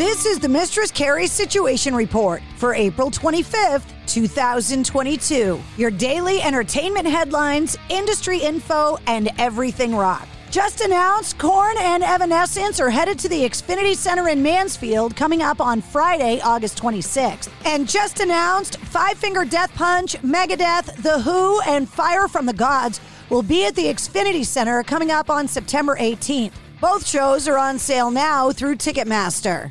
This is the Mistress Carrie Situation Report for April 25th, 2022. Your daily entertainment headlines, industry info, and everything rock. Just announced, Korn and Evanescence are headed to the Xfinity Center in Mansfield coming up on Friday, August 26th. And just announced, Five Finger Death Punch, Megadeth, The Who, and Fire from the Gods will be at the Xfinity Center coming up on September 18th. Both shows are on sale now through Ticketmaster.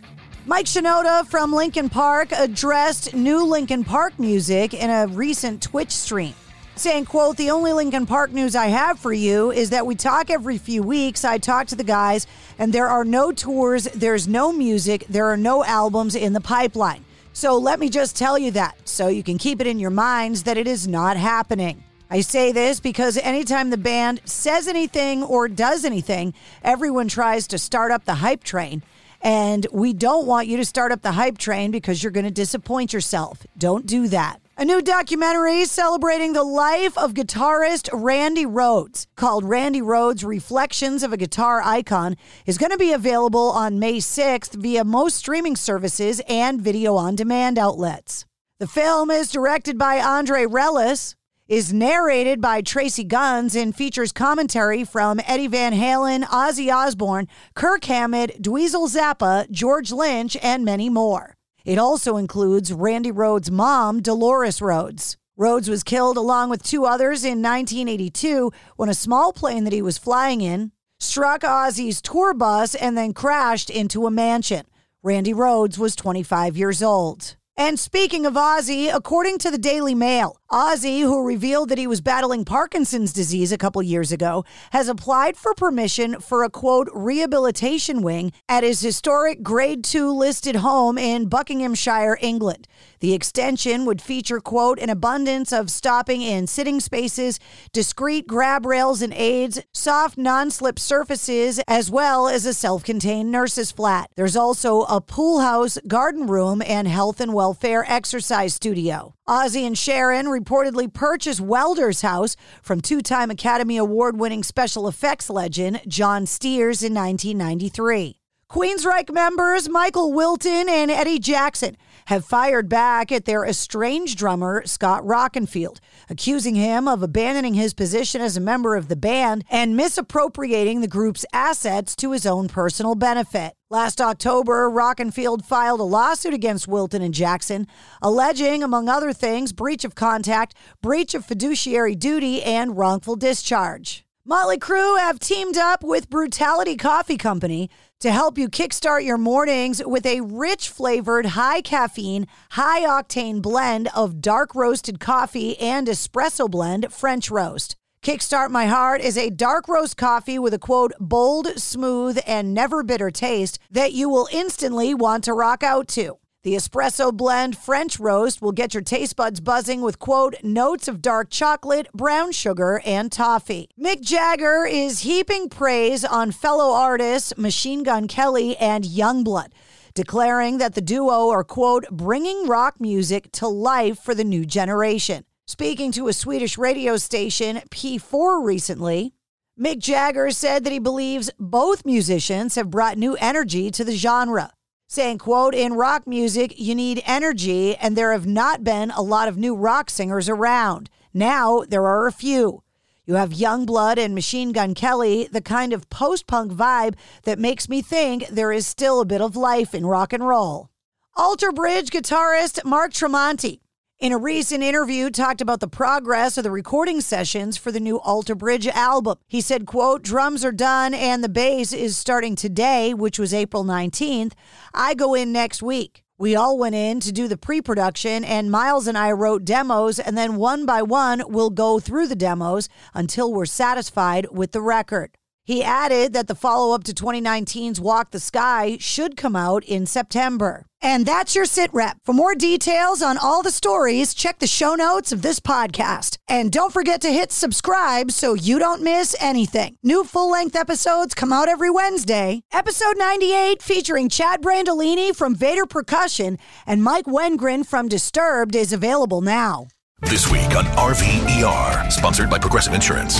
Mike Shinoda from Linkin Park addressed new Linkin Park music in a recent Twitch stream. Saying, quote, the only Linkin Park news I have for you is that we talk every few weeks. I talk to the guys, and there are no tours, there's no music, there are no albums in the pipeline. So let me just tell you that so you can keep it in your minds that it is not happening. I say this because anytime the band says anything or does anything, everyone tries to start up the hype train. And we don't want you to start up the hype train because you're going to disappoint yourself. Don't do that. A new documentary celebrating the life of guitarist Randy Rhoads, called Randy Rhoads Reflections of a Guitar Icon, is going to be available on May 6th via most streaming services and video on demand outlets. The film is directed by Andre Relis, is narrated by Tracii Guns and features commentary from Eddie Van Halen, Ozzy Osbourne, Kirk Hammett, Dweezil Zappa, George Lynch, and many more. It also includes Randy Rhoads' mom, Delores Rhoads. Rhoads was killed along with two others in 1982 when a small plane that he was flying in struck Ozzy's tour bus and then crashed into a mansion. Randy Rhoads was 25 years old. And speaking of Ozzy, according to the Daily Mail, Ozzy, who revealed that he was battling Parkinson's disease a couple years ago, has applied for permission for a quote rehabilitation wing at his historic grade 2 listed home in Buckinghamshire, England. The extension would feature quote an abundance of stopping and sitting spaces, discreet grab rails and aids, soft non-slip surfaces, as well as a self-contained nurse's flat. There's also a pool house, garden room, and health and wellness Welfare Exercise Studio. Ozzy and Sharon reportedly purchased Welder's house from two time Academy Award winning special effects legend John Stears in 1993. Queensryche members Michael Wilton and Eddie Jackson have fired back at their estranged drummer, Scott Rockenfield, accusing him of abandoning his position as a member of the band and misappropriating the group's assets to his own personal benefit. Last October, Rockenfield filed a lawsuit against Wilton and Jackson, alleging, among other things, breach of contract, breach of fiduciary duty, and wrongful discharge. Motley Crue have teamed up with Brutality Coffee Company to help you kickstart your mornings with a rich flavored, high caffeine, high octane blend of dark roasted coffee and espresso blend French roast. Kickstart My Heart is a dark roast coffee with a quote, bold, smooth, and never bitter taste that you will instantly want to rock out to. The espresso blend French roast will get your taste buds buzzing with, quote, notes of dark chocolate, brown sugar, and toffee. Mick Jagger is heaping praise on fellow artists Machine Gun Kelly and Yungblud declaring that the duo are, quote, bringing rock music to life for the new generation. Speaking to a Swedish radio station, P4, recently, Mick Jagger said that he believes both musicians have brought new energy to the genre saying quote in rock music you need energy and there have not been a lot of new rock singers around now there are a few you have Yungblud and Machine Gun Kelly, the kind of post punk vibe that makes me think there is still a bit of life in rock and roll. Alter Bridge guitarist Mark Tremonti in a recent interview talked about the progress of the recording sessions for the new Alter Bridge album. He said, quote, drums are done and the bass is starting today, which was April 19th. I go in next week. We all went in to do the pre production, and Miles and I wrote demos, and then one by one, we'll go through the demos until we're satisfied with the record. He added that the follow up to 2019's Walk the Sky should come out in September. And that's your sit rep. For more details on all the stories, check the show notes of this podcast. And don't forget to hit subscribe so you don't miss anything. New full length episodes come out every Wednesday. Episode 98, featuring Chad Brandolini from Vater Percussion and Mike Wengren from Disturbed, is available now. This week on RVER, sponsored by Progressive Insurance.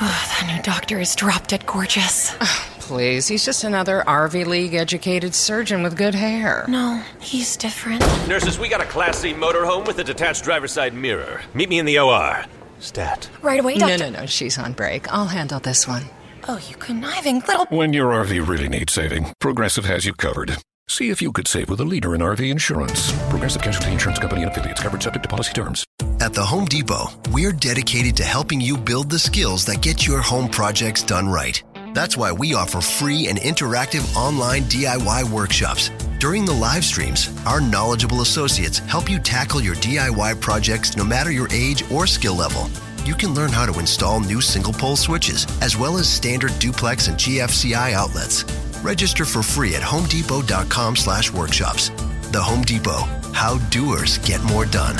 Oh, that new doctor is drop dead gorgeous. Oh, please, he's just another RV League educated surgeon with good hair. No, he's different. Nurses, we got a Class C motorhome with a detached driver's side mirror. Meet me in the OR. Stat. Right away, doctor. No, no, no, she's on break. I'll handle this one. Oh, you conniving little. When your RV really needs saving, Progressive has you covered. See if you could save with a leader in RV insurance. Progressive Casualty Insurance Company and affiliates covered subject to policy terms. At the Home Depot, we're dedicated to helping you build the skills that get your home projects done right. That's why we offer free and interactive online DIY workshops. During the live streams, our knowledgeable associates help you tackle your DIY projects no matter your age or skill level. You can learn how to install new single pole switches, as well as standard duplex and GFCI outlets. Register for free at homedepot.com slash workshops. The Home Depot, how doers get more done.